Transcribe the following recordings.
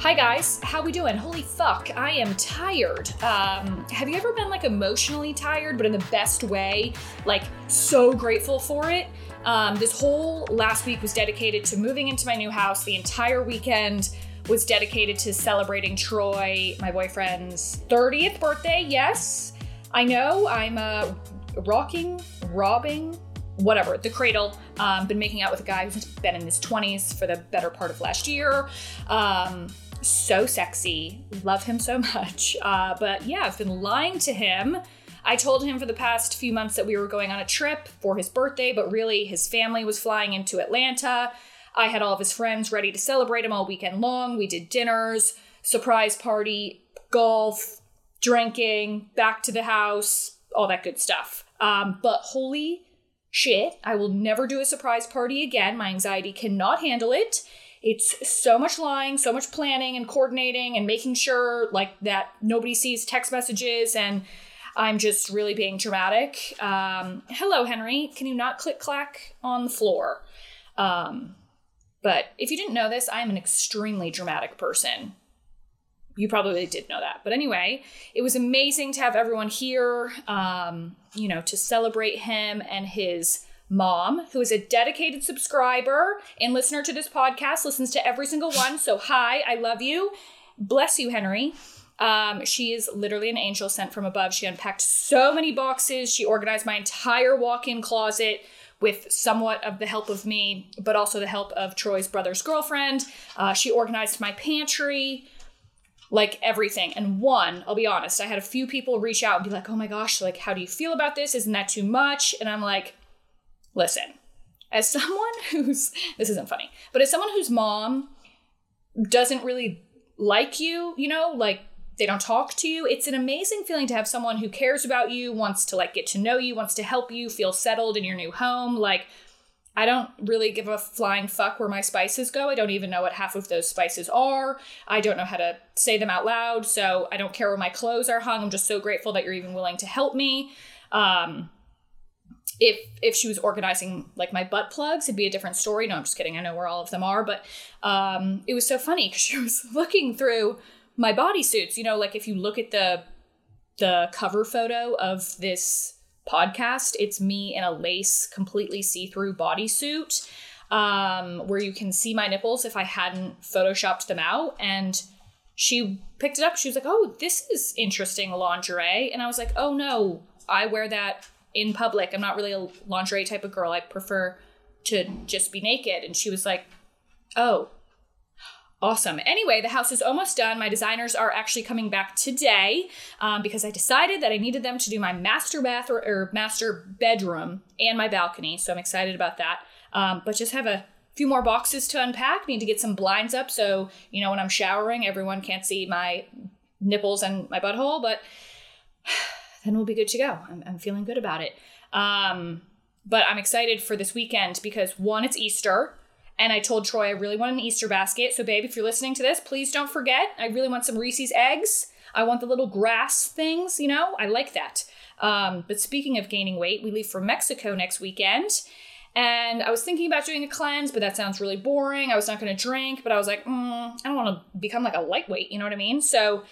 Hi guys, how we doing? Holy fuck, I am tired. Um, have you ever been like emotionally tired, but in the best way? Like so grateful for it. Um, this whole last week was dedicated to moving into my new house. The entire weekend was dedicated to celebrating Troy, my boyfriend's 30th birthday. Yes, I know I'm uh, rocking, robbing, whatever, the cradle. Um, been making out with a guy who's been in his 20s for the better part of last year. Um, so sexy. Love him so much. Uh, but yeah, I've been lying to him. I told him for the past few months that we were going on a trip for his birthday, but really his family was flying into Atlanta. I had all of his friends ready to celebrate him all weekend long. We did dinners, surprise party, golf, drinking, back to the house, all that good stuff. Um, but holy shit, I will never do a surprise party again. My anxiety cannot handle it it's so much lying, so much planning and coordinating and making sure like that nobody sees text messages and I'm just really being dramatic. Um, hello, Henry. Can you not click clack on the floor? Um, but if you didn't know this, I'm an extremely dramatic person. You probably did know that. But anyway, it was amazing to have everyone here, um, you know, to celebrate him and his mom, who is a dedicated subscriber and listener to this podcast, listens to every single one. So, hi, I love you. Bless you, Henry. Um, she is literally an angel sent from above. She unpacked so many boxes. She organized my entire walk in closet with somewhat of the help of me, but also the help of Troy's brother's girlfriend. Uh, she organized my pantry, like everything. And one, I'll be honest, I had a few people reach out and be like, oh my gosh, like, how do you feel about this? Isn't that too much? And I'm like, listen, as someone who's, this isn't funny, but as someone whose mom doesn't really like you, you know, like they don't talk to you, it's an amazing feeling to have someone who cares about you, wants to like get to know you, wants to help you feel settled in your new home. Like, I don't really give a flying fuck where my spices go. I don't even know what half of those spices are. I don't know how to say them out loud. So I don't care where my clothes are hung. I'm just so grateful that you're even willing to help me. Um, if if she was organizing like my butt plugs it'd be a different story. No i'm just kidding. I know where all of them are but um, it was so funny because she was looking through my bodysuits you know like if you look at the the cover photo of this podcast it's me in a lace completely see-through bodysuit um, where you can see my nipples if i hadn't photoshopped them out. And she picked it up. She was like oh this is interesting lingerie. And i was like oh no. I wear that in public. I'm not really a lingerie type of girl. I prefer to just be naked. And she was like, oh, awesome. Anyway, the house is almost done. My designers are actually coming back today um, because I decided that I needed them to do my master bath or, or master bedroom and my balcony. So I'm excited about that. Um, but just have a few more boxes to unpack. Need to get some blinds up so, you know, when I'm showering, everyone can't see my nipples and my butthole. But then we'll be good to go. I'm, I'm feeling good about it. Um, but I'm excited for this weekend because one, it's Easter. And I told Troy I really want an Easter basket. So, babe, if you're listening to this, please don't forget. I really want some Reese's eggs. I want the little grass things, you know? I like that. Um, but speaking of gaining weight, we leave for Mexico next weekend. And I was thinking about doing a cleanse, but that sounds really boring. I was not going to drink, but I was like, mm, I don't want to become like a lightweight, you know what I mean? So,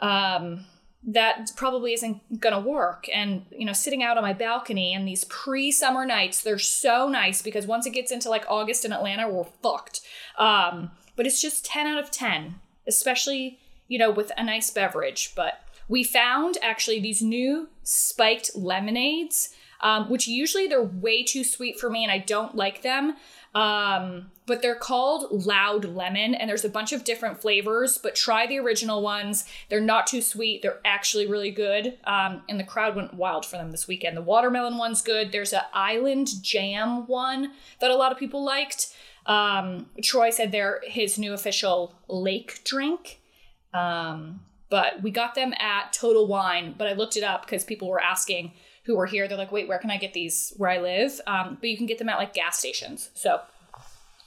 um, that probably isn't going to work. And, you know, sitting out on my balcony and these pre summer nights, they're so nice because once it gets into like August in Atlanta, we're fucked. Um, but it's just 10 out of 10, especially, you know, with a nice beverage. But we found actually these new spiked lemonades, um, which usually they're way too sweet for me and I don't like them. Um, but they're called Loud Lemon, and there's a bunch of different flavors. But try the original ones. They're not too sweet. They're actually really good. Um, and the crowd went wild for them this weekend. The watermelon one's good. There's an island jam one that a lot of people liked. Um, Troy said they're his new official lake drink. Um, but we got them at Total Wine. But I looked it up because people were asking who were here. They're like, wait, where can I get these where I live? Um, but you can get them at like gas stations. So,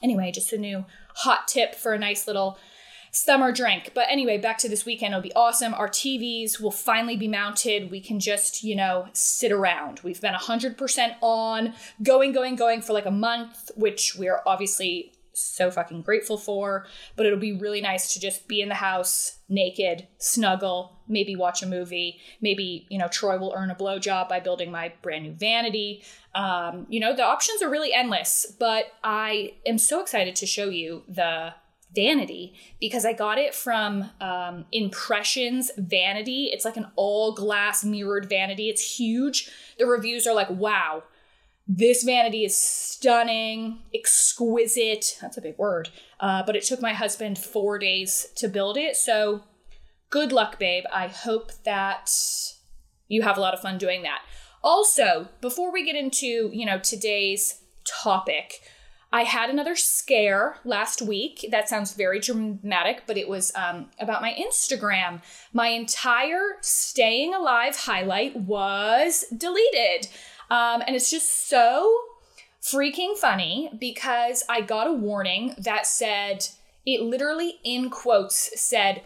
anyway, just a new hot tip for a nice little summer drink. But anyway, back to this weekend. It'll be awesome. Our TVs will finally be mounted. We can just, you know, sit around. We've been 100% on, going, going, going for like a month, which we're obviously so fucking grateful for. But it'll be really nice to just be in the house naked, snuggle, maybe watch a movie. Maybe, you know, Troy will earn a blowjob by building my brand new vanity. Um, you know, the options are really endless, but I am so excited to show you the vanity because I got it from um, Impressions Vanity. It's like an all glass mirrored vanity. It's huge. The reviews are like, wow, this vanity is stunning, exquisite. That's a big word. Uh, but it took my husband four days to build it. So good luck, babe. I hope that you have a lot of fun doing that. Also, before we get into, you know, today's topic, I had another scare last week. That sounds very dramatic, but it was um, about my Instagram. My entire staying alive highlight was deleted. Um, and it's just so freaking funny because I got a warning that said, it literally in quotes said,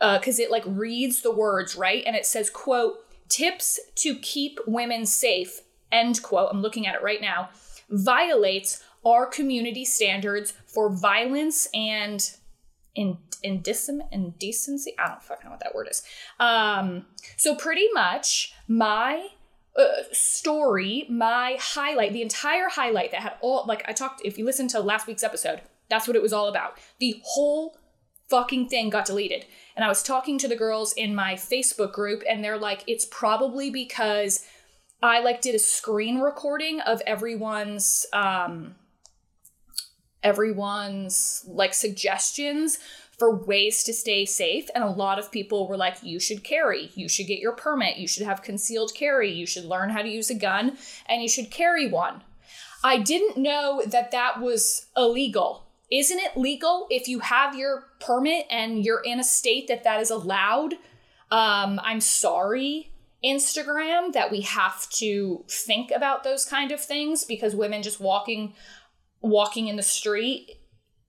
because uh, it like reads the words, right? And it says, quote, tips to keep women safe, end quote. I'm looking at it right now, violates our community standards for violence and in, indecency. I don't fucking know what that word is. Um, so pretty much my uh, story, my highlight, the entire highlight that had all like I talked. If you listen to last week's episode, that's what it was all about. The whole fucking thing got deleted. And I was talking to the girls in my Facebook group, and they're like, it's probably because I like did a screen recording of everyone's um everyone's like suggestions for ways to stay safe. And a lot of people were like, you should carry, you should get your permit, you should have concealed carry, you should learn how to use a gun, and you should carry one. I didn't know that that was illegal. Isn't it legal if you have your permit and you're in a state that that is allowed? Um, I'm sorry, Instagram, that we have to think about those kind of things because women just walking walking in the street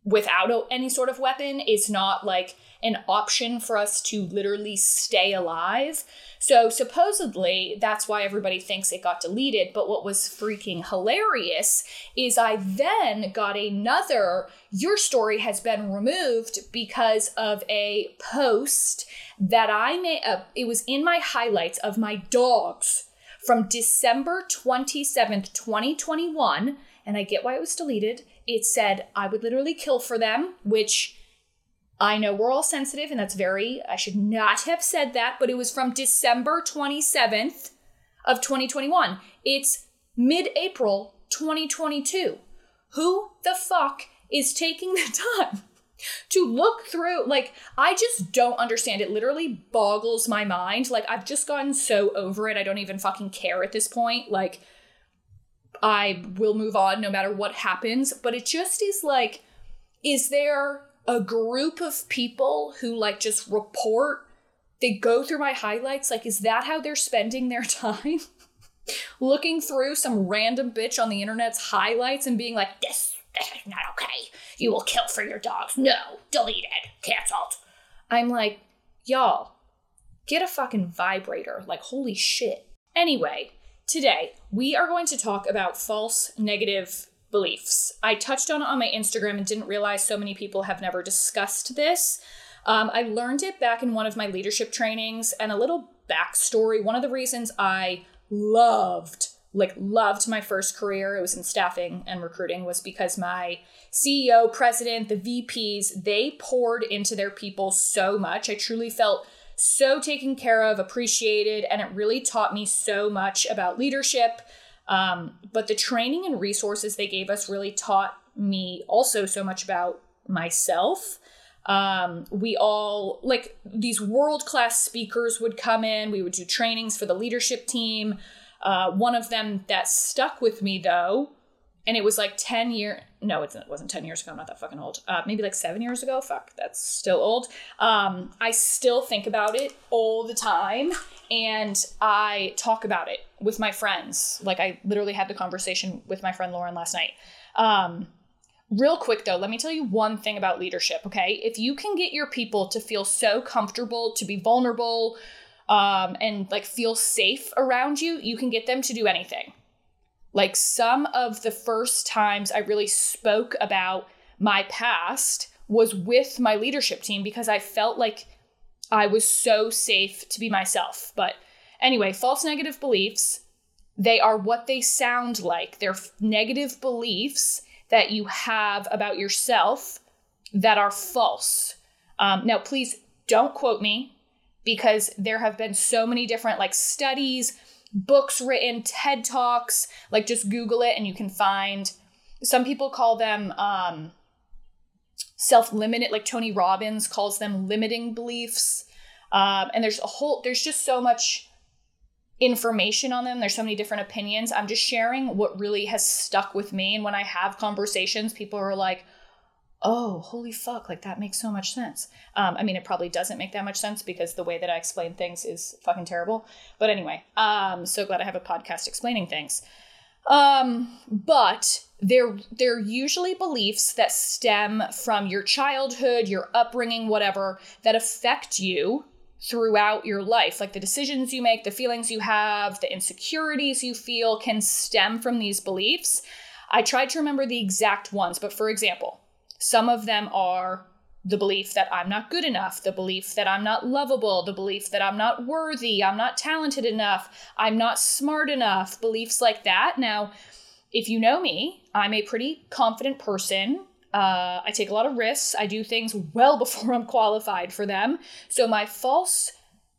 without any sort of weapon is not like an option for us to literally stay alive. So supposedly that's why everybody thinks it got deleted. But what was freaking hilarious is I then got another, your story has been removed because of a post that I made. Uh, it was in my highlights of my dogs from December 27th, 2021. And I get why it was deleted it said I would literally kill for them, which I know we're all sensitive and that's very, I should not have said that, but it was from December 27th of 2021. It's mid April 2022. Who the fuck is taking the time to look through? Like, I just don't understand. It literally boggles my mind. Like, I've just gotten so over it. I don't even fucking care at this point. Like, I will move on no matter what happens. But it just is like, is there a group of people who like just report? They go through my highlights. Like, is that how they're spending their time? Looking through some random bitch on the internet's highlights and being like, this, this is not okay. You will kill for your dogs. No, deleted, canceled. I'm like, y'all, get a fucking vibrator. Like, holy shit. Anyway, Today, we are going to talk about false negative beliefs. I touched on it on my Instagram and didn't realize so many people have never discussed this. Um, I learned it back in one of my leadership trainings, and a little backstory. One of the reasons I loved, like, loved my first career, it was in staffing and recruiting, was because my CEO, president, the VPs, they poured into their people so much. I truly felt so taken care of, appreciated, and it really taught me so much about leadership. Um, but the training and resources they gave us really taught me also so much about myself. Um, we all, like, these world class speakers would come in, we would do trainings for the leadership team. Uh, one of them that stuck with me, though, and it was like 10 year no it wasn't 10 years ago i'm not that fucking old. Uh, maybe like seven years ago? Fuck that's still old. Um, i still think about it all the time and i talk about it with my friends. Like i literally had the conversation with my friend lauren last night. Um, real quick though let me tell you one thing about leadership okay? If you can get your people to feel so comfortable to be vulnerable um, and like feel safe around you you can get them to do anything like some of the first times I really spoke about my past was with my leadership team because I felt like I was so safe to be myself. But anyway, false negative beliefs, they are what they sound like. They're negative beliefs that you have about yourself that are false. Um, now, please don't quote me because there have been so many different like studies, books written, TED Talks. Like just Google it and you can find. Some people call them um, self-limited. Like Tony Robbins calls them limiting beliefs. Um, and there's a whole. There's just so much information on them. There's so many different opinions. I'm just sharing what really has stuck with me. And when I have conversations, people are like, oh, holy fuck, like that makes so much sense. Um, I mean, it probably doesn't make that much sense because the way that I explain things is fucking terrible. But anyway, um, so glad I have a podcast explaining things. Um, but they're they're usually beliefs that stem from your childhood, your upbringing, whatever, that affect you throughout your life. Like the decisions you make, the feelings you have, the insecurities you feel can stem from these beliefs. I tried to remember the exact ones, but for example, some of them are the belief that I'm not good enough, the belief that I'm not lovable, the belief that I'm not worthy, I'm not talented enough, I'm not smart enough, beliefs like that. Now, if you know me, I'm a pretty confident person. Uh, I take a lot of risks. I do things well before I'm qualified for them. So, my false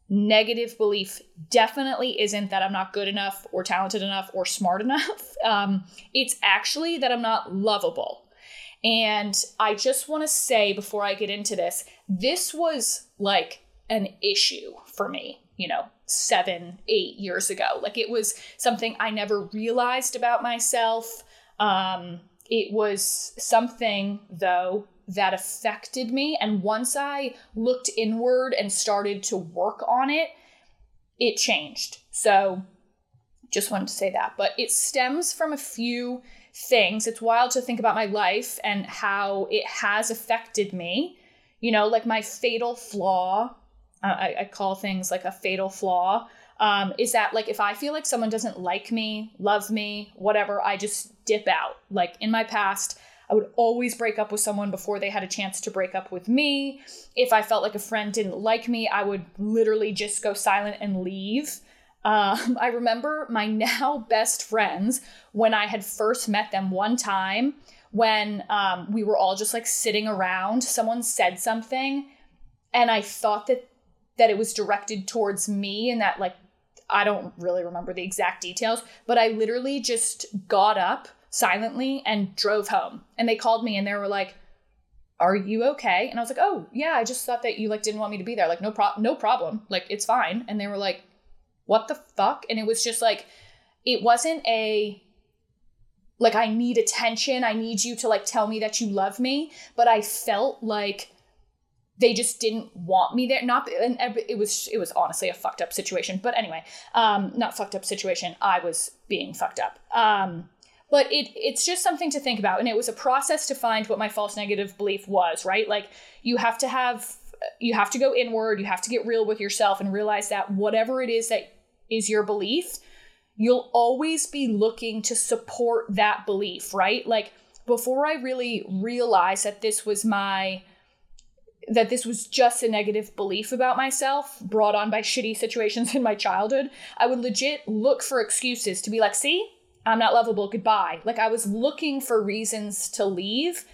negative belief definitely isn't that I'm not good enough or talented enough or smart enough. Um, it's actually that I'm not lovable. And I just want to say before I get into this, this was like an issue for me, you know, seven, eight years ago. Like it was something I never realized about myself. Um, it was something, though, that affected me. And once I looked inward and started to work on it, it changed. So just wanted to say that. But it stems from a few things. It's wild to think about my life and how it has affected me. You know, like my fatal flaw, uh, I, I, call things like a fatal flaw, um, is that like if I feel like someone doesn't like me, love me, whatever, I just dip out. Like in my past, I would always break up with someone before they had a chance to break up with me. If I felt like a friend didn't like me, I would literally just go silent and leave. Um, I remember my now best friends when I had first met them one time when um, we were all just like sitting around. Someone said something, and I thought that that it was directed towards me, and that like I don't really remember the exact details, but I literally just got up silently and drove home. And they called me and they were like, "Are you okay?" And I was like, "Oh yeah, I just thought that you like didn't want me to be there. Like no pro- no problem. Like it's fine." And they were like what the fuck? And it was just like, it wasn't a, like, I need attention. I need you to like tell me that you love me. But I felt like they just didn't want me there. Not, and it was, it was honestly a fucked up situation. But anyway, um, not fucked up situation. I was being fucked up. Um, but it it's just something to think about and it was a process to find what my false negative belief was right like you have to have you have to go inward you have to get real with yourself and realize that whatever it is that is your belief, you'll always be looking to support that belief, right? Like before I really realized that this was my that this was just a negative belief about myself brought on by shitty situations in my childhood, I would legit look for excuses to be like, see, I'm not lovable, goodbye. Like I was looking for reasons to leave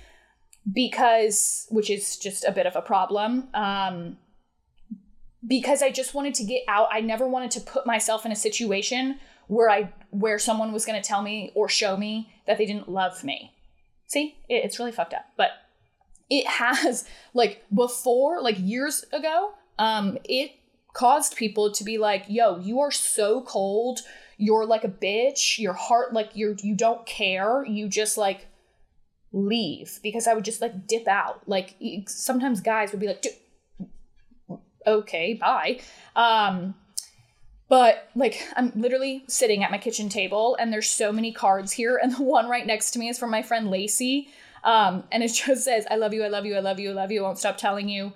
because, which is just a bit of a problem. Um, because I just wanted to get out. I never wanted to put myself in a situation where I where someone was going to tell me or show me that they didn't love me. See, it, it's really fucked up. But it has like before, like years ago, um, it caused people to be like, "Yo, you are so cold. You're like a bitch. Your heart, like you're you don't care. You just like." Leave because I would just like dip out. Like sometimes guys would be like, okay, bye. Um, but like I'm literally sitting at my kitchen table and there's so many cards here, and the one right next to me is from my friend Lacey. Um, and it just says, I love you, I love you, I love you, I love you. I won't stop telling you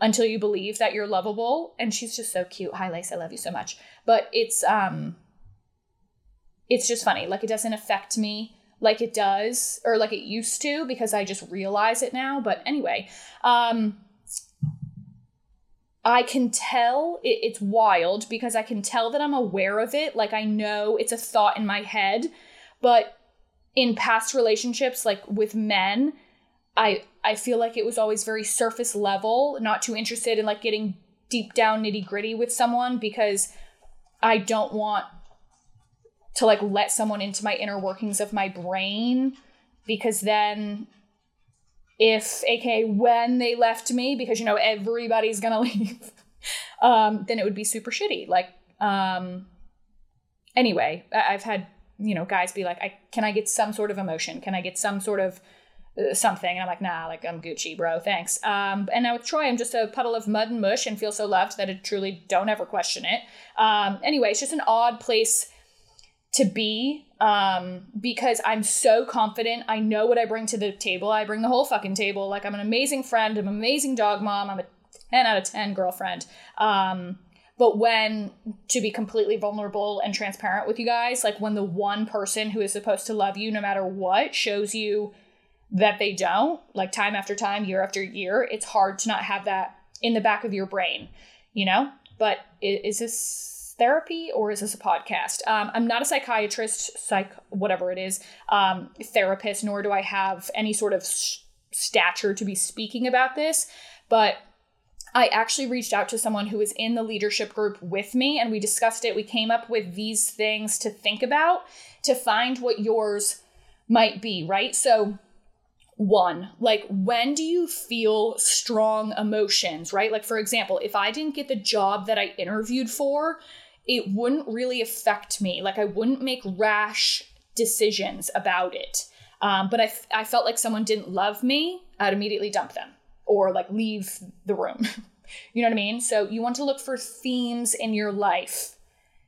until you believe that you're lovable. And she's just so cute. Hi, Lacey, I love you so much. But it's um it's just funny. Like it doesn't affect me like it does or like it used to because I just realize it now. But anyway, um, I can tell it, it's wild because I can tell that I'm aware of it. Like I know it's a thought in my head, but in past relationships, like with men, I I feel like it was always very surface level, not too interested in like getting deep down nitty gritty with someone because I don't want to like let someone into my inner workings of my brain because then if aka when they left me because you know everybody's gonna leave um then it would be super shitty. Like um anyway i've had you know guys be like i can i get some sort of emotion? Can i get some sort of uh, something? And i'm like nah like i'm gucci bro thanks. Um and now with troy i'm just a puddle of mud and mush and feel so loved that i truly don't ever question it. Um anyway it's just an odd place to be um, because I'm so confident. I know what I bring to the table. I bring the whole fucking table. Like I'm an amazing friend. I'm an amazing dog mom. I'm a 10 out of 10 girlfriend. Um, but when to be completely vulnerable and transparent with you guys, like when the one person who is supposed to love you no matter what shows you that they don't, like time after time, year after year, it's hard to not have that in the back of your brain, you know? But is this therapy or is this a podcast? Um, I'm not a psychiatrist, psych, whatever it is, um, therapist, nor do I have any sort of stature to be speaking about this. But I actually reached out to someone who was in the leadership group with me and we discussed it. We came up with these things to think about to find what yours might be, right? So, one, like when do you feel strong emotions, right? Like, for example, if I didn't get the job that I interviewed for, it wouldn't really affect me. Like I wouldn't make rash decisions about it. Um, but I, f- I felt like someone didn't love me, I'd immediately dump them or like leave the room. you know what I mean? So you want to look for themes in your life,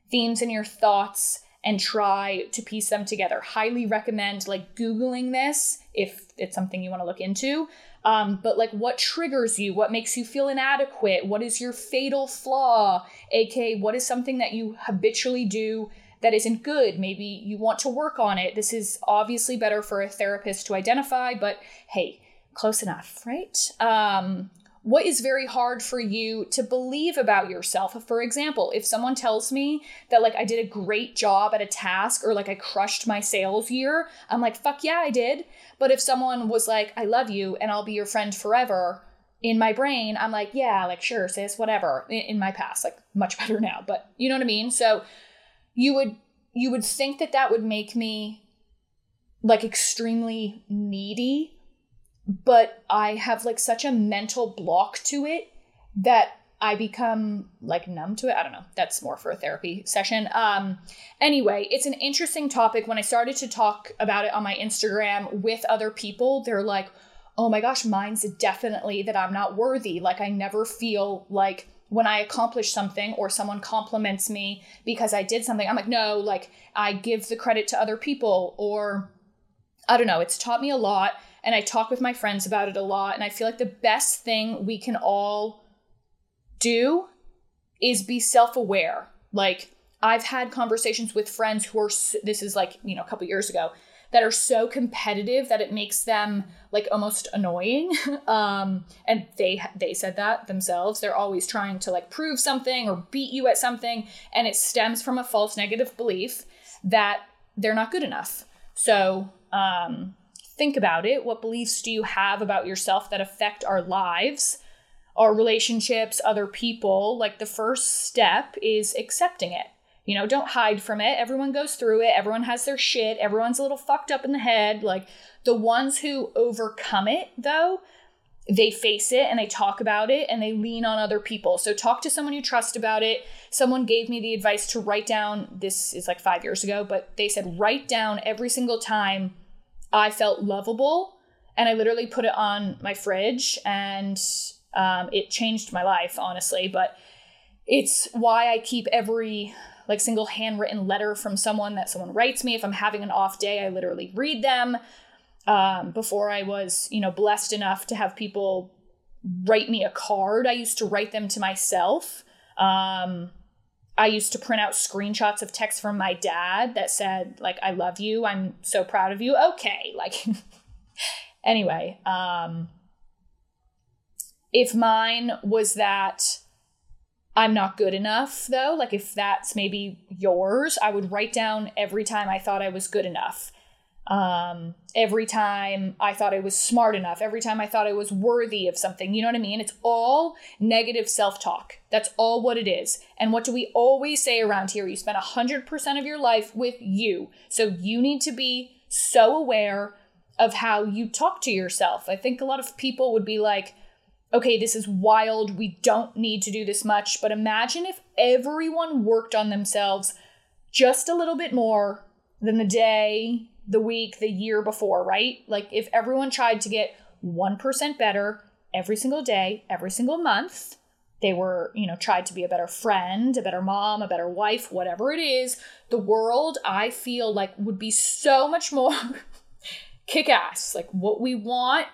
themes in your thoughts, and try to piece them together. Highly recommend like Googling this if it's something you want to look into. Um, but like what triggers you? What makes you feel inadequate? What is your fatal flaw? aka what is something that you habitually do that isn't good? Maybe you want to work on it. This is obviously better for a therapist to identify, but hey, close enough, right? Um, what is very hard for you to believe about yourself. For example, if someone tells me that like I did a great job at a task or like I crushed my sales year, I'm like, fuck yeah, I did. But if someone was like, I love you and I'll be your friend forever, in my brain, I'm like, yeah, like sure, sis, whatever. In, in my past, like much better now, but you know what I mean? So you would you would think that that would make me like extremely needy but I have like such a mental block to it that I become like numb to it. I don't know. That's more for a therapy session. Um anyway, it's an interesting topic when I started to talk about it on my Instagram with other people, they're like, "Oh my gosh, mine's definitely that I'm not worthy. Like I never feel like when I accomplish something or someone compliments me because I did something, I'm like, no, like I give the credit to other people or I don't know. It's taught me a lot and I talk with my friends about it a lot. And I feel like the best thing we can all do is be self aware. Like, I've had conversations with friends who are, this is like, you know, a couple years ago, that are so competitive that it makes them like almost annoying. um, and they they said that themselves. They're always trying to like prove something or beat you at something, and it stems from a false negative belief that they're not good enough. So um, think about it. What beliefs do you have about yourself that affect our lives, our relationships, other people? Like the first step is accepting it. You know, don't hide from it. Everyone goes through it. Everyone has their shit. Everyone's a little fucked up in the head. Like the ones who overcome it, though, they face it and they talk about it and they lean on other people. So talk to someone you trust about it. Someone gave me the advice to write down, this is like five years ago, but they said write down every single time I felt lovable. And I literally put it on my fridge and um, it changed my life, honestly. But it's why I keep every like single handwritten letter from someone that someone writes me. If I'm having an off day, I literally read them. Um, before I was, you know, blessed enough to have people write me a card, I used to write them to myself. Um, I used to print out screenshots of texts from my dad that said, like, I love you. I'm so proud of you. Okay. Like, anyway, um, if mine was that I'm not good enough, though, like if that's maybe yours, I would write down every time I thought I was good enough um, every time I thought I was smart enough, every time I thought I was worthy of something. You know what I mean? It's all negative self talk. That's all what it is. And what do we always say around here? You spend 100% of your life with you. So you need to be so aware of how you talk to yourself. I think a lot of people would be like, okay, this is wild. We don't need to do this much. But imagine if everyone worked on themselves just a little bit more than the day the week, the year before, right? Like if everyone tried to get 1% better every single day, every single month, they were, you know, tried to be a better friend, a better mom, a better wife, whatever it is, the world I feel like would be so much more kick ass. Like what we want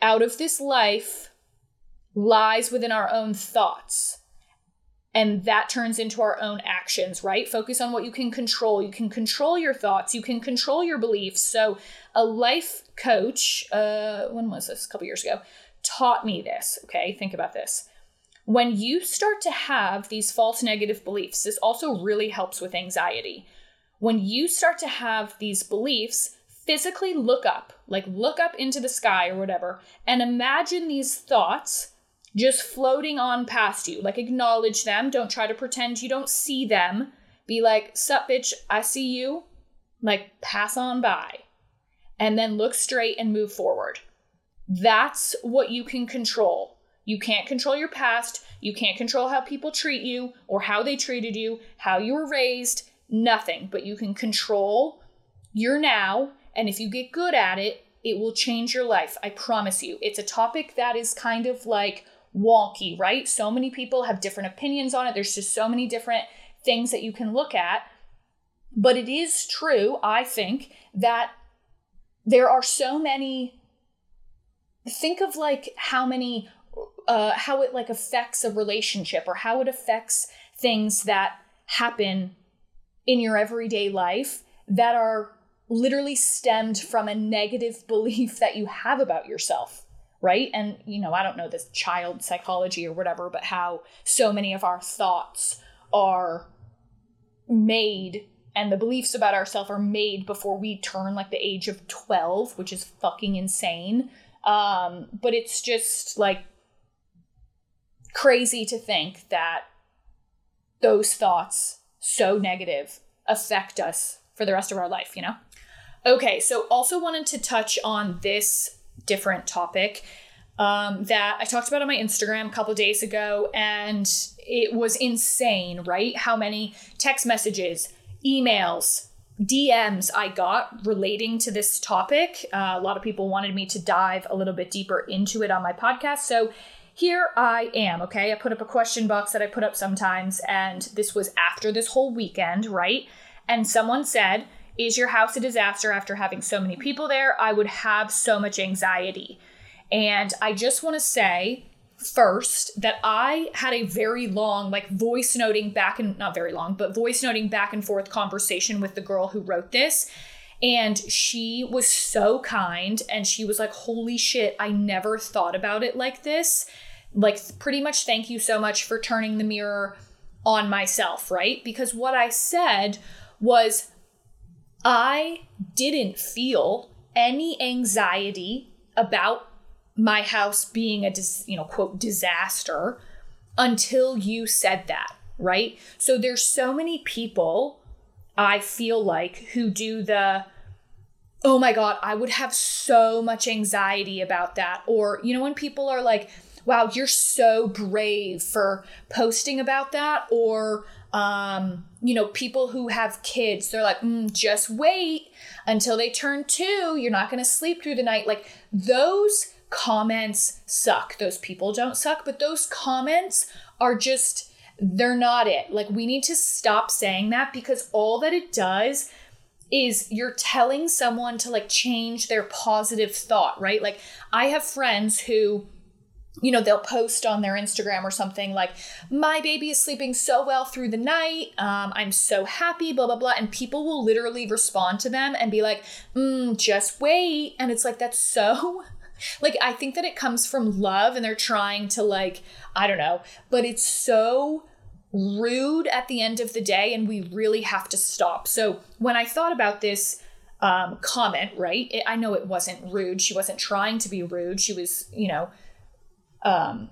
out of this life lies within our own thoughts and that turns into our own actions, right? Focus on what you can control. You can control your thoughts, you can control your beliefs. So, a life coach, uh, when was this? A couple years ago, taught me this. Okay, think about this. When you start to have these false negative beliefs, this also really helps with anxiety. When you start to have these beliefs, physically look up, like look up into the sky or whatever, and imagine these thoughts just floating on past you. Like acknowledge them. Don't try to pretend you don't see them. Be like, sup, bitch, I see you. Like, pass on by. And then look straight and move forward. That's what you can control. You can't control your past. You can't control how people treat you or how they treated you, how you were raised, nothing. But you can control your now. And if you get good at it, it will change your life. I promise you. It's a topic that is kind of like wonky, right? So many people have different opinions on it. There's just so many different things that you can look at. But it is true, I think, that there are so many. Think of like how many, uh, how it like affects a relationship or how it affects things that happen in your everyday life that are literally stemmed from a negative belief that you have about yourself right? And, you know, I don't know this child psychology or whatever, but how so many of our thoughts are made and the beliefs about ourselves are made before we turn like the age of 12, which is fucking insane. Um, but it's just like crazy to think that those thoughts, so negative, affect us for the rest of our life, you know? Okay, so also wanted to touch on this different topic um, that I talked about on my Instagram a couple days ago, and it was insane, right? How many text messages, emails, DMs I got relating to this topic. Uh, a lot of people wanted me to dive a little bit deeper into it on my podcast. So here I am, okay? I put up a question box that I put up sometimes, and this was after this whole weekend, right? And someone said, is your house a disaster after having so many people there? I would have so much anxiety. And I just want to say first that I had a very long, like voice noting back and not very long, but voice noting back and forth conversation with the girl who wrote this. And she was so kind and she was like, Holy shit, I never thought about it like this. Like, pretty much thank you so much for turning the mirror on myself, right? Because what I said was, I didn't feel any anxiety about my house being a dis, you know quote disaster until you said that, right? So there's so many people I feel like who do the oh my god, I would have so much anxiety about that or you know when people are like wow, you're so brave for posting about that or um, you know, people who have kids, they're like, mm, just wait until they turn two. You're not going to sleep through the night. Like those comments suck. Those people don't suck, but those comments are just, they're not it. Like we need to stop saying that because all that it does is you're telling someone to like change their positive thought, right? Like I have friends who you know, they'll post on their Instagram or something like, my baby is sleeping so well through the night. Um, I'm so happy, blah, blah, blah. And people will literally respond to them and be like, mm, just wait. And it's like, that's so, like, I think that it comes from love and they're trying to, like, I don't know, but it's so rude at the end of the day. And we really have to stop. So when I thought about this, um, comment, right? It, I know it wasn't rude. She wasn't trying to be rude. She was, you know, um,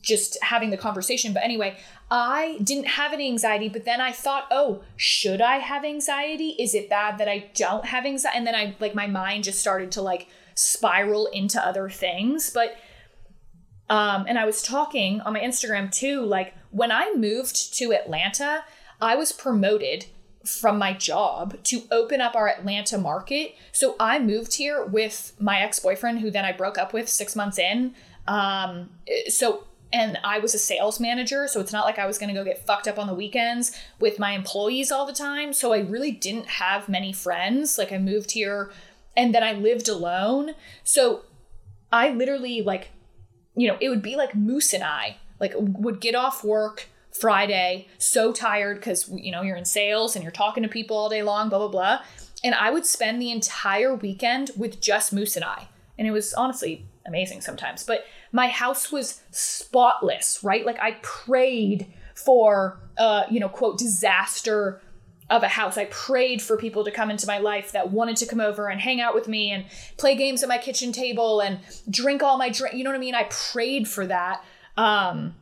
just having the conversation. But anyway, I didn't have any anxiety, but then I thought, oh, should I have anxiety? Is it bad that I don't have anxiety? And then I, like, my mind just started to, like, spiral into other things. But, um, and I was talking on my Instagram too, like, when I moved to Atlanta, I was promoted from my job to open up our Atlanta market. So I moved here with my ex boyfriend, who then I broke up with six months in. Um, so and I was a sales manager, so it's not like I was going to go get fucked up on the weekends with my employees all the time. So I really didn't have many friends. Like I moved here and then I lived alone. So I literally like you know, it would be like Moose and I like would get off work Friday so tired cuz you know, you're in sales and you're talking to people all day long, blah blah blah. And I would spend the entire weekend with just Moose and I. And it was honestly amazing sometimes. But my house was spotless, right? Like I prayed for uh, you know, quote, disaster of a house. I prayed for people to come into my life that wanted to come over and hang out with me and play games at my kitchen table and drink all my drink. You know what I mean? I prayed for that. Um,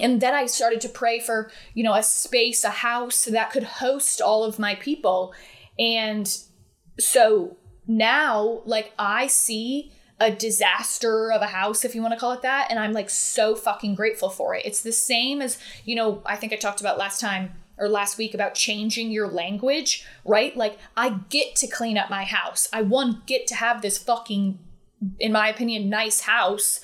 and then I started to pray for, you know, a space, a house that could host all of my people. And so now, like, I see a disaster of a house, if you want to call it that. And I'm like so fucking grateful for it. It's the same as, you know, I think I talked about last time or last week about changing your language, right? Like, I get to clean up my house. I, one, get to have this fucking, in my opinion, nice house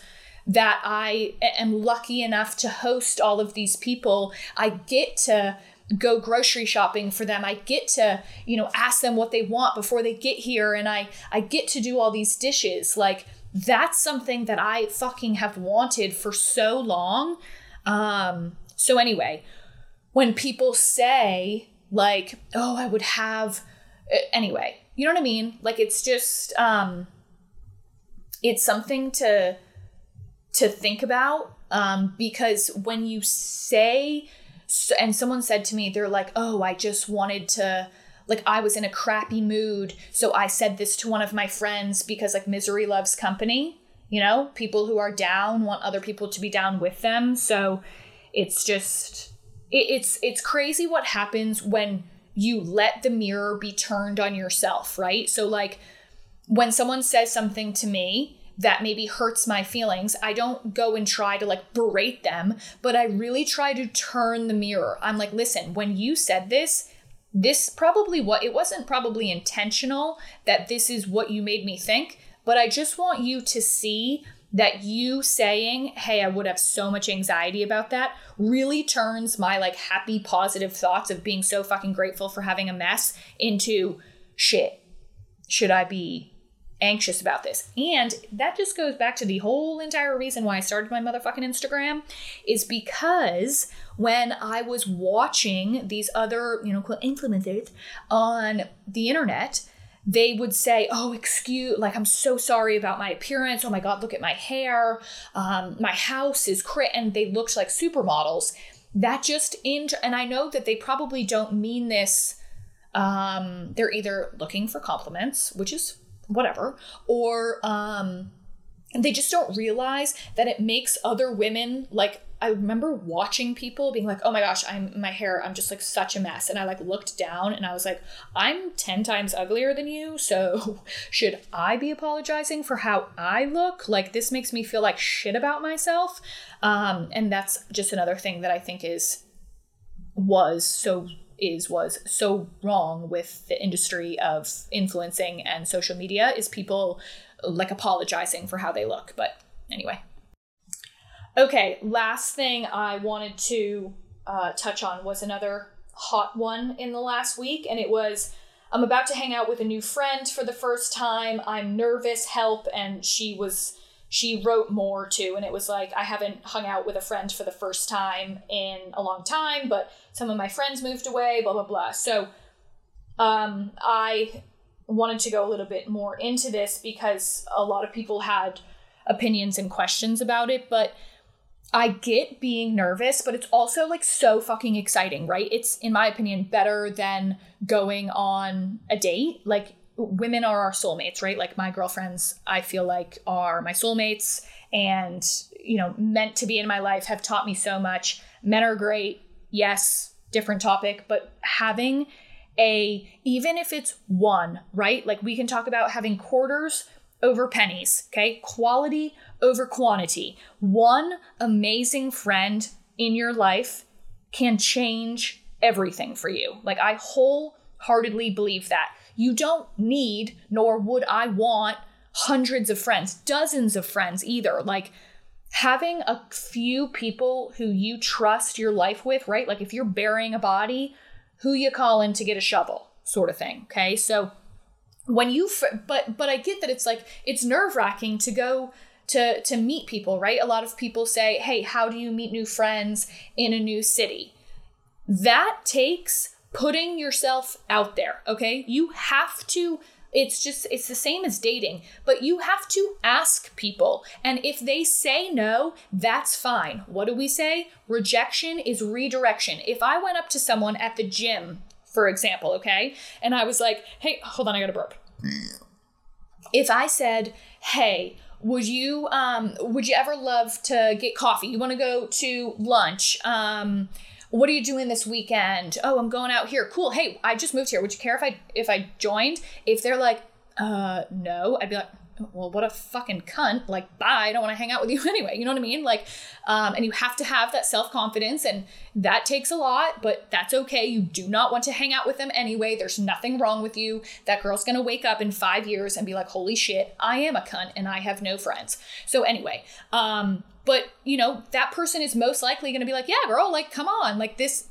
that I am lucky enough to host all of these people. I get to go grocery shopping for them. I get to, you know, ask them what they want before they get here and I I get to do all these dishes. Like that's something that I fucking have wanted for so long. Um so anyway, when people say like, "Oh, I would have anyway." You know what I mean? Like it's just um it's something to to think about um because when you say and someone said to me, they're like, oh, I just wanted to, like, I was in a crappy mood. So I said this to one of my friends because, like, misery loves company. You know, people who are down want other people to be down with them. So it's just, it, it's, it's crazy what happens when you let the mirror be turned on yourself, right? So, like, when someone says something to me, that maybe hurts my feelings, I don't go and try to like berate them, but I really try to turn the mirror. I'm like, listen, when you said this, this probably what it wasn't probably intentional that this is what you made me think, but I just want you to see that you saying, Hey, I would have so much anxiety about that really turns my like happy, positive thoughts of being so fucking grateful for having a mess into shit. Should I be anxious about this. And that just goes back to the whole entire reason why I started my motherfucking Instagram is because when I was watching these other, you know, quote influencers on the internet, they would say, "Oh, excuse, like I'm so sorry about my appearance. Oh my god, look at my hair. Um, my house is crit," and they looked like supermodels. That just in, and I know that they probably don't mean this. Um, they're either looking for compliments, which is whatever, or um, they just don't realize that it makes other women like I remember watching people being like, "Oh my gosh, I'm my hair, I'm just like such a mess." And I like looked down and I was like, "I'm 10 times uglier than you, so should I be apologizing for how I look? Like this makes me feel like shit about myself." Um and that's just another thing that I think is was so is was so wrong with the industry of influencing and social media is people like apologizing for how they look. But anyway. Okay, last thing I wanted to uh, touch on was another hot one in the last week, and it was I'm about to hang out with a new friend for the first time. I'm nervous, help, and she was she wrote more too and it was like i haven't hung out with a friend for the first time in a long time but some of my friends moved away blah blah blah so um, i wanted to go a little bit more into this because a lot of people had opinions and questions about it but I get being nervous, but it's also like so fucking exciting, right? It's, in my opinion, better than going on a date. Like, women are our soulmates, right? Like, my girlfriends, I feel like, are my soulmates and, you know, meant to be in my life, have taught me so much. Men are great. Yes, different topic, but having a, even if it's one, right? Like, we can talk about having quarters over pennies, okay? Quality over quantity. One amazing friend in your life can change everything for you. Like, I wholeheartedly believe that. You don't need, nor would I want, hundreds of friends, dozens of friends either. Like, having a few people who you trust your life with, right? Like, if you're burying a body, who you call in to get a shovel, sort of thing, okay? So, when you but but I get that it's like it's nerve-wracking to go to to meet people, right? A lot of people say, "Hey, how do you meet new friends in a new city?" That takes putting yourself out there, okay? You have to it's just it's the same as dating, but you have to ask people. And if they say no, that's fine. What do we say? Rejection is redirection. If I went up to someone at the gym for example, okay? And I was like, hey, hold on, I got a burp. If I said, hey, would you um would you ever love to get coffee? You want to go to lunch? Um what are you doing this weekend? Oh, I'm going out here. Cool. Hey, I just moved here. Would you care if I if I joined? If they're like, uh no, I'd be like, well, what a fucking cunt. Like, bye, I don't want to hang out with you anyway. You know what I mean? Like, um, and you have to have that self confidence, and that takes a lot, but that's okay. You do not want to hang out with them anyway. There's nothing wrong with you. That girl's gonna wake up in five years and be like, holy shit, I am a cunt and I have no friends. So, anyway, um, but you know, that person is most likely gonna be like, yeah, girl, like, come on, like, this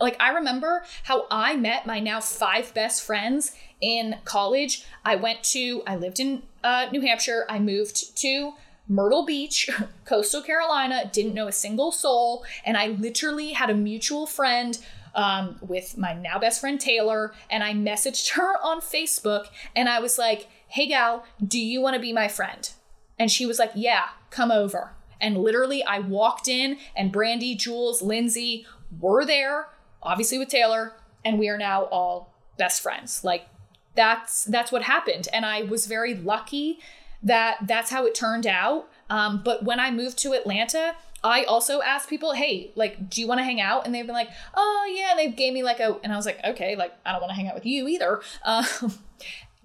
like I remember how I met my now five best friends in college. I went to I lived in uh, New Hampshire. I moved to Myrtle Beach, coastal Carolina, didn't know a single soul, and I literally had a mutual friend um, with my now best friend Taylor, and I messaged her on Facebook, and I was like, "Hey gal, do you want to be my friend?" And she was like, "Yeah, come over." And literally, I walked in, and Brandy, Jules, Lindsay were there obviously with Taylor, and we are now all best friends. Like that's that's what happened, and I was very lucky that that's how it turned out. Um, but when I moved to Atlanta, I also asked people, hey, like, do you want to hang out? And they've been like, oh yeah, and they gave me like a, and I was like, okay, like I don't want to hang out with you either. Um,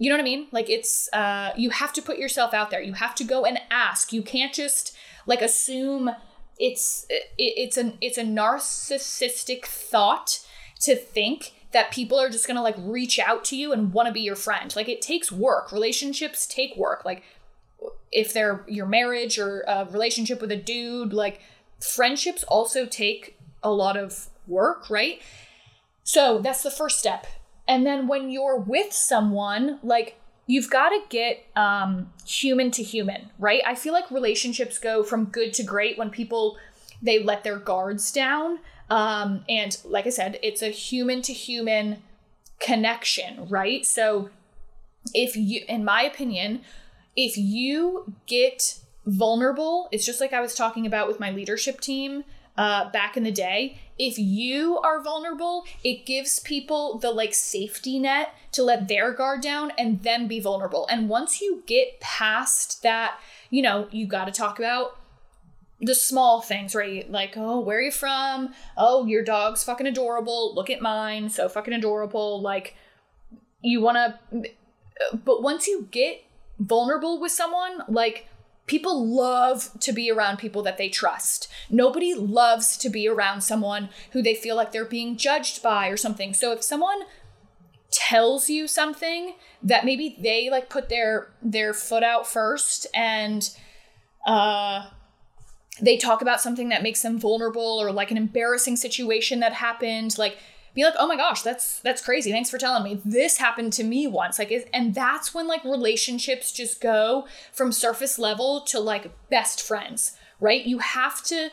you know what I mean? Like it's, uh, you have to put yourself out there. You have to go and ask. You can't just like assume it's it, it's an it's a narcissistic thought to think that people are just gonna like reach out to you and want to be your friend. Like it takes work. Relationships take work. Like if they're your marriage or a relationship with a dude, like friendships also take a lot of work, right? So that's the first step. And then when you're with someone, like you've got to get um, human to human, right? I feel like relationships go from good to great when people they let their guards down. Um, and like I said, it's a human to human connection, right? So if you, in my opinion, if you get vulnerable, it's just like I was talking about with my leadership team uh, back in the day. If you are vulnerable, it gives people the like safety net to let their guard down and then be vulnerable. And once you get past that, you know, you got to talk about the small things, right? Like, oh, where are you from? Oh, your dog's fucking adorable. Look at mine, so fucking adorable. Like, you want to, but once you get vulnerable with someone, like, people love to be around people that they trust. Nobody loves to be around someone who they feel like they're being judged by or something. So if someone tells you something that maybe they like put their their foot out first and uh they talk about something that makes them vulnerable or like an embarrassing situation that happened like be like, oh my gosh, that's that's crazy. Thanks for telling me. This happened to me once. Like, and that's when like relationships just go from surface level to like best friends, right? You have to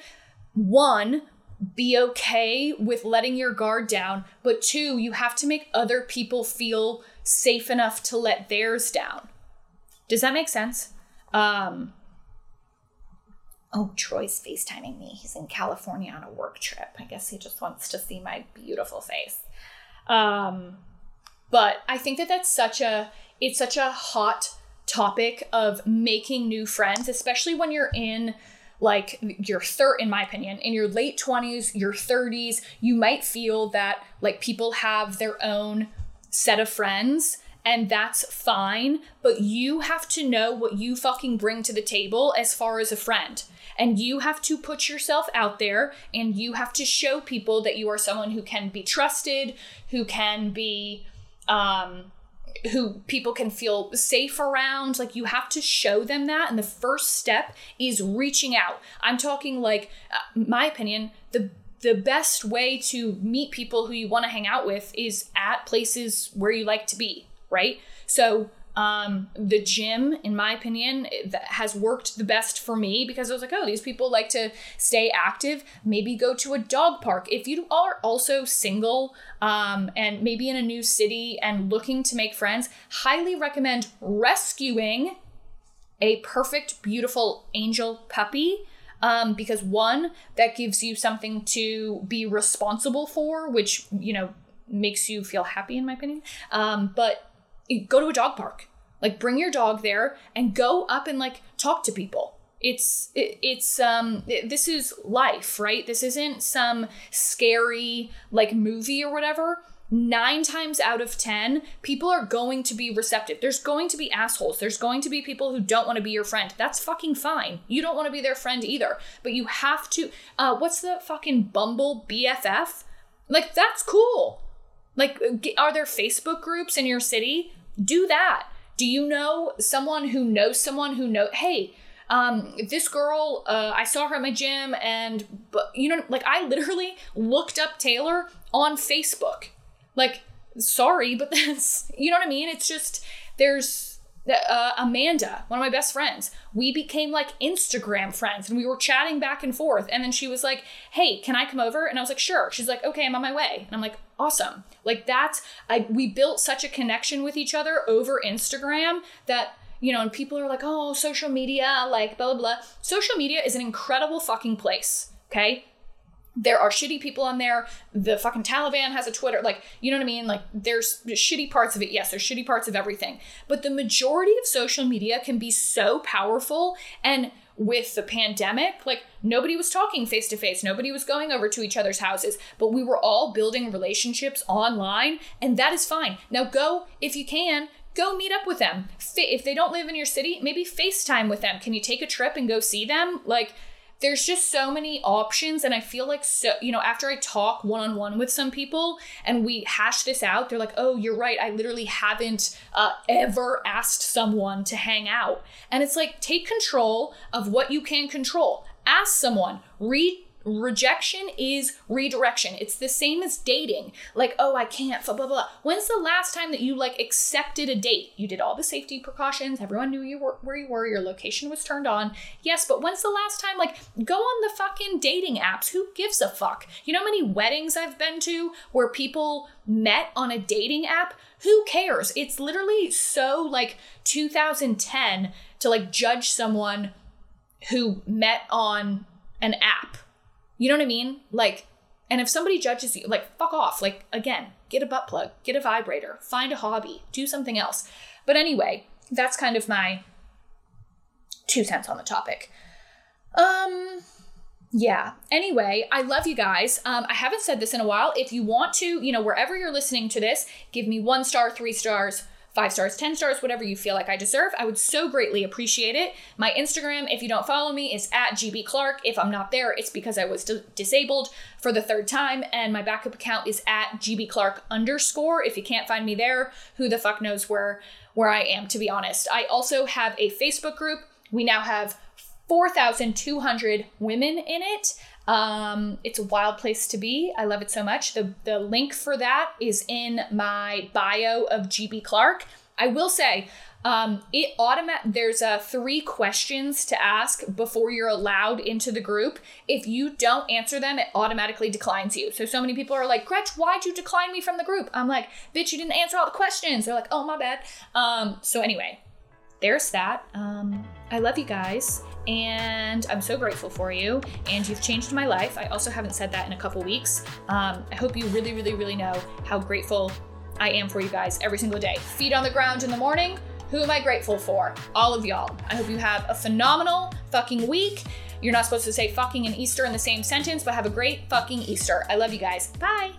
one be okay with letting your guard down, but two, you have to make other people feel safe enough to let theirs down. Does that make sense? Um, oh, Troy's FaceTiming me. He's in California on a work trip. I guess he just wants to see my beautiful face. Um, but I think that that's such a it's such a hot topic of making new friends, especially when you're in like your third in my opinion in your late 20s your 30s you might feel that like people have their own set of friends and that's fine but you have to know what you fucking bring to the table as far as a friend and you have to put yourself out there and you have to show people that you are someone who can be trusted who can be um who people can feel safe around. Like you have to show them that. And the first step is reaching out. I'm talking like, uh, my opinion, the the best way to meet people who you want to hang out with is at places where you like to be, right? So um, the gym, in my opinion, has worked the best for me because I was like, oh, these people like to stay active. Maybe go to a dog park. If you are also single um, and maybe in a new city and looking to make friends, highly recommend rescuing a perfect, beautiful angel puppy. Um, because one, that gives you something to be responsible for, which, you know, makes you feel happy, in my opinion. Um, but go to a dog park. Like bring your dog there and go up and like talk to people. It's it, it's um it, this is life right? This isn't some scary like movie or whatever. Nine times out of ten people are going to be receptive. There's going to be assholes. There's going to be people who don't want to be your friend. That's fucking fine. You don't want to be their friend either. But you have to uh what's the fucking bumble bff like that's cool like are there facebook groups in your city do that. Do you know someone who knows someone who know? Hey, um, this girl, uh, I saw her at my gym, and you know, like I literally looked up Taylor on Facebook. Like, sorry, but that's you know what I mean. It's just there's uh, Amanda, one of my best friends, we became like Instagram friends and we were chatting back and forth. And then she was like, Hey, can I come over? And I was like, Sure. She's like, Okay, I'm on my way. And I'm like, Awesome. Like that's, I, we built such a connection with each other over Instagram that, you know, and people are like, Oh, social media, like blah, blah, blah. Social media is an incredible fucking place. Okay there are shitty people on there. The fucking Taliban has a Twitter. Like, you know what I mean? Like, there's shitty parts of it. Yes, there's shitty parts of everything. But the majority of social media can be so powerful. And with the pandemic, like, nobody was talking face to face. Nobody was going over to each other's houses. But we were all building relationships online. And that is fine. Now, go, if you can, go meet up with them. If they don't live in your city, maybe FaceTime with them. Can you take a trip and go see them? Like, there's just so many options and i feel like so you know after i talk one-on-one with some people and we hash this out they're like oh you're right i literally haven't uh, ever asked someone to hang out. And it's like take control of what you can control. Ask someone read rejection is redirection. It's the same as dating. Like, oh, I can't, blah, blah, blah. When's the last time that you like accepted a date? You did all the safety precautions. Everyone knew you were where you were. Your location was turned on. Yes, but when's the last time, like, go on the fucking dating apps? Who gives a fuck? You know how many weddings I've been to where people met on a dating app? Who cares? It's literally so like 2010 to like judge someone who met on an app you know what I mean? Like, and if somebody judges you, like, fuck off. Like, again, get a butt plug, get a vibrator, find a hobby, do something else. But anyway, that's kind of my two cents on the topic. Um, yeah. Anyway, I love you guys. Um, I haven't said this in a while. If you want to, you know, wherever you're listening to this, give me one star, three stars, five stars, 10 stars, whatever you feel like I deserve. I would so greatly appreciate it. My Instagram, if you don't follow me, is at GB Clark. If I'm not there, it's because I was d- disabled for the third time. And my backup account is at GB Clark underscore. If you can't find me there, who the fuck knows where, where I am, to be honest. I also have a Facebook group. We now have 4,200 women in it. Um, it's a wild place to be. I love it so much. The the link for that is in my bio of GB Clark. I will say, um, it automat. There's uh, three questions to ask before you're allowed into the group. If you don't answer them, it automatically declines you. So so many people are like, Gretch, why'd you decline me from the group? I'm like, bitch, you didn't answer all the questions. They're like, oh my bad. Um, so anyway, there's that. Um, I love you guys, and I'm so grateful for you. And you've changed my life. I also haven't said that in a couple weeks. Um, I hope you really, really, really know how grateful I am for you guys every single day. Feet on the ground in the morning who am I grateful for? All of y'all. I hope you have a phenomenal fucking week. You're not supposed to say fucking and Easter in the same sentence, but have a great fucking Easter. I love you guys. Bye.